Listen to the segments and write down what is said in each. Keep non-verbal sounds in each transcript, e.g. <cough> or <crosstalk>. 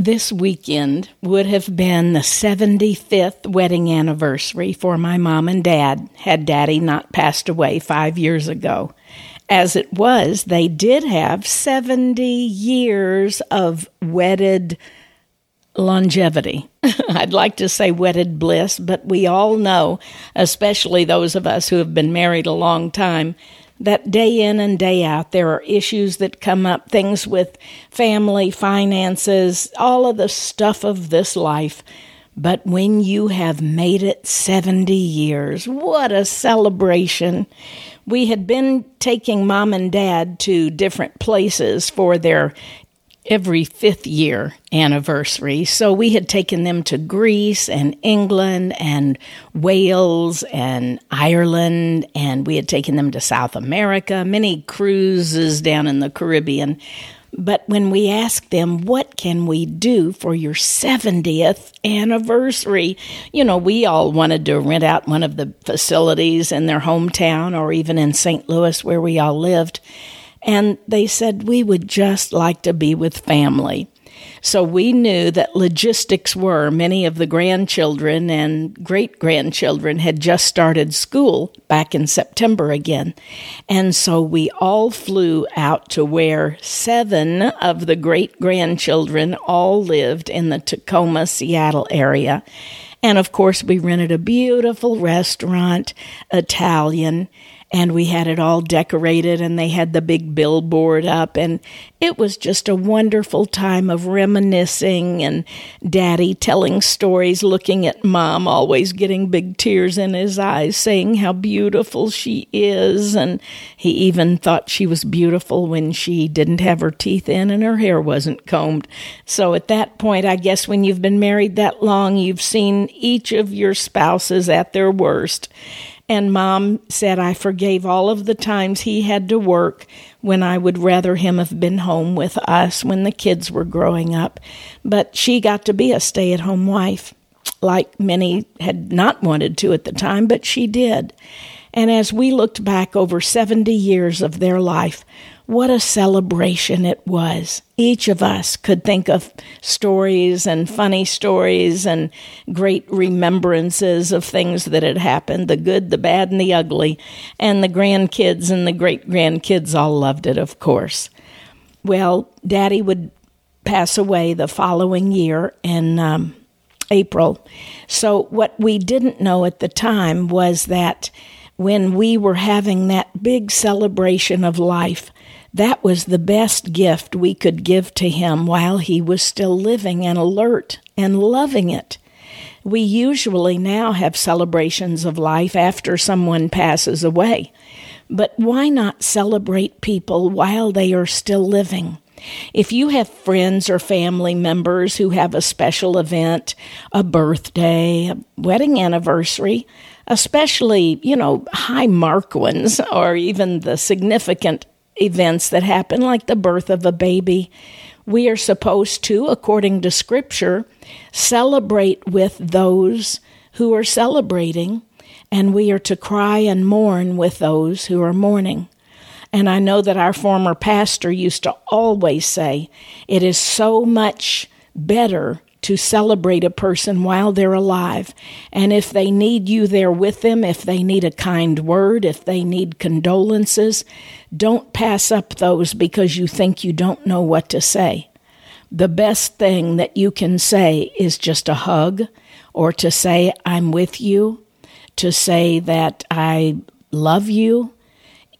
This weekend would have been the 75th wedding anniversary for my mom and dad, had daddy not passed away five years ago. As it was, they did have 70 years of wedded longevity. <laughs> I'd like to say wedded bliss, but we all know, especially those of us who have been married a long time, that day in and day out there are issues that come up, things with family, finances, all of the stuff of this life. But when you have made it 70 years, what a celebration. We had been taking mom and dad to different places for their every fifth year anniversary. So we had taken them to Greece and England and Wales and Ireland, and we had taken them to South America, many cruises down in the Caribbean. But when we asked them, what can we do for your 70th anniversary? You know, we all wanted to rent out one of the facilities in their hometown or even in St. Louis where we all lived. And they said, we would just like to be with family. So we knew that logistics were many of the grandchildren and great grandchildren had just started school back in September again. And so we all flew out to where seven of the great grandchildren all lived in the Tacoma, Seattle area. And of course, we rented a beautiful restaurant, Italian and we had it all decorated and they had the big billboard up and it was just a wonderful time of reminiscing and daddy telling stories looking at mom always getting big tears in his eyes saying how beautiful she is and he even thought she was beautiful when she didn't have her teeth in and her hair wasn't combed. So at that point i guess when you've been married that long you've seen each of your spouses at their worst and mom said I forgave all of the times he had to work when I would rather him have been home with us when the kids were growing up. But she got to be a stay at home wife, like many had not wanted to at the time, but she did. And as we looked back over 70 years of their life, what a celebration it was. Each of us could think of stories and funny stories and great remembrances of things that had happened the good, the bad, and the ugly. And the grandkids and the great grandkids all loved it, of course. Well, Daddy would pass away the following year in um, April. So, what we didn't know at the time was that when we were having that big celebration of life, that was the best gift we could give to him while he was still living and alert and loving it. We usually now have celebrations of life after someone passes away. But why not celebrate people while they are still living? If you have friends or family members who have a special event, a birthday, a wedding anniversary, especially, you know, high mark ones or even the significant events that happen, like the birth of a baby. We are supposed to, according to Scripture, celebrate with those who are celebrating, and we are to cry and mourn with those who are mourning. And I know that our former pastor used to always say, it is so much better to celebrate a person while they're alive. And if they need you there with them, if they need a kind word, if they need condolences, don't pass up those because you think you don't know what to say. The best thing that you can say is just a hug or to say, I'm with you, to say that I love you,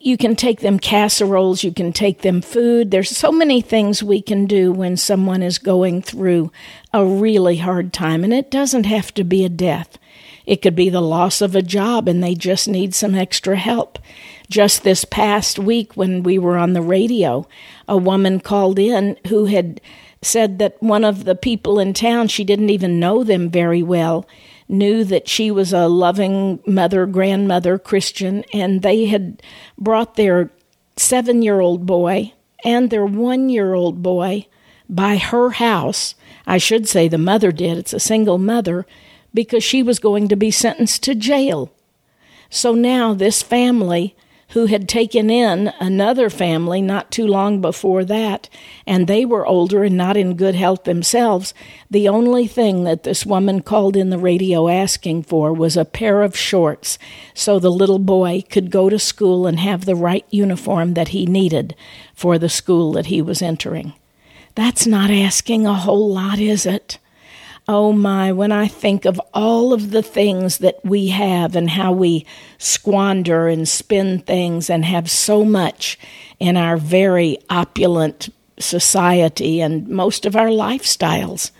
you can take them casseroles, you can take them food. There's so many things we can do when someone is going through a really hard time, and it doesn't have to be a death. It could be the loss of a job and they just need some extra help. Just this past week, when we were on the radio, a woman called in who had said that one of the people in town, she didn't even know them very well, knew that she was a loving mother, grandmother, Christian, and they had brought their seven year old boy and their one year old boy by her house. I should say the mother did, it's a single mother, because she was going to be sentenced to jail. So now this family who had taken in another family not too long before that, and they were older and not in good health themselves. The only thing that this woman called in the radio asking for was a pair of shorts so the little boy could go to school and have the right uniform that he needed for the school that he was entering. That's not asking a whole lot, is it? Oh my, when I think of all of the things that we have and how we squander and spend things and have so much in our very opulent society and most of our lifestyles.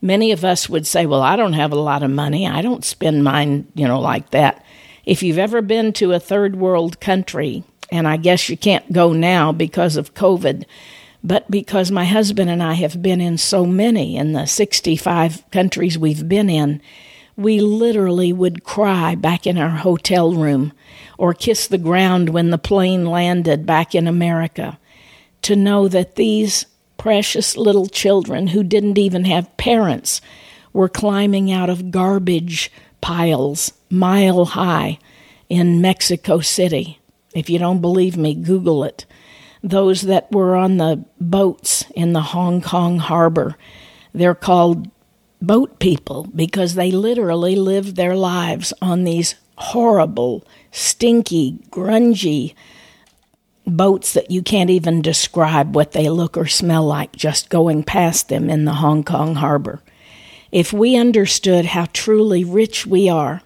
Many of us would say, Well, I don't have a lot of money. I don't spend mine, you know, like that. If you've ever been to a third world country, and I guess you can't go now because of COVID, but because my husband and I have been in so many in the 65 countries we've been in, we literally would cry back in our hotel room or kiss the ground when the plane landed back in America to know that these precious little children who didn't even have parents were climbing out of garbage piles mile high in Mexico City. If you don't believe me, Google it those that were on the boats in the Hong Kong harbor. They're called boat people because they literally lived their lives on these horrible, stinky, grungy boats that you can't even describe what they look or smell like just going past them in the Hong Kong harbor. If we understood how truly rich we are,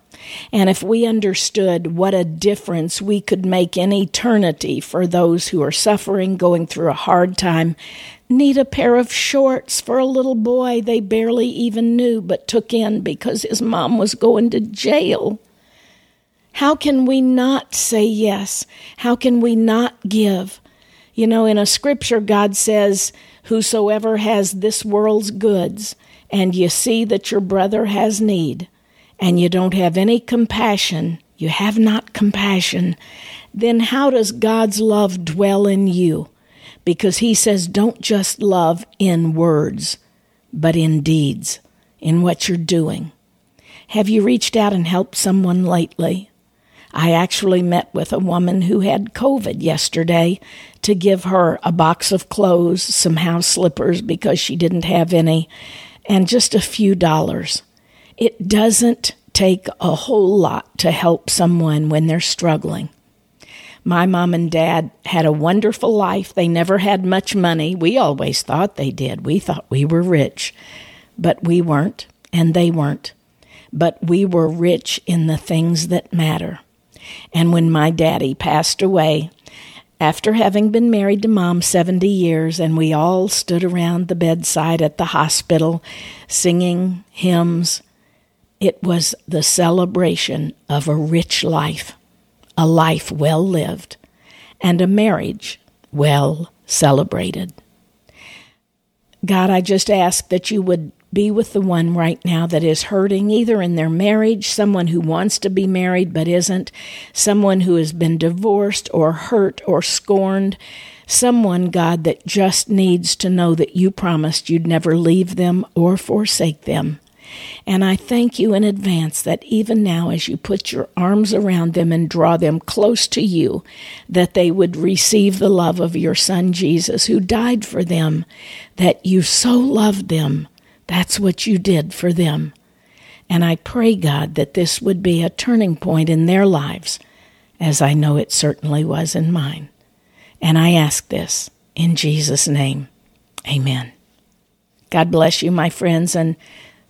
and if we understood what a difference we could make in eternity for those who are suffering, going through a hard time, need a pair of shorts for a little boy they barely even knew but took in because his mom was going to jail. How can we not say yes? How can we not give? You know, in a scripture, God says, Whosoever has this world's goods, and you see that your brother has need, and you don't have any compassion, you have not compassion, then how does God's love dwell in you? Because He says, don't just love in words, but in deeds, in what you're doing. Have you reached out and helped someone lately? I actually met with a woman who had COVID yesterday to give her a box of clothes, some house slippers because she didn't have any, and just a few dollars. It doesn't take a whole lot to help someone when they're struggling. My mom and dad had a wonderful life. They never had much money. We always thought they did. We thought we were rich, but we weren't, and they weren't. But we were rich in the things that matter. And when my daddy passed away, after having been married to mom 70 years, and we all stood around the bedside at the hospital singing hymns, it was the celebration of a rich life, a life well lived, and a marriage well celebrated. God, I just ask that you would be with the one right now that is hurting, either in their marriage, someone who wants to be married but isn't, someone who has been divorced or hurt or scorned, someone, God, that just needs to know that you promised you'd never leave them or forsake them. And I thank you in advance that even now, as you put your arms around them and draw them close to you, that they would receive the love of your Son Jesus, who died for them, that you so loved them. That's what you did for them. And I pray, God, that this would be a turning point in their lives, as I know it certainly was in mine. And I ask this in Jesus' name. Amen. God bless you, my friends, and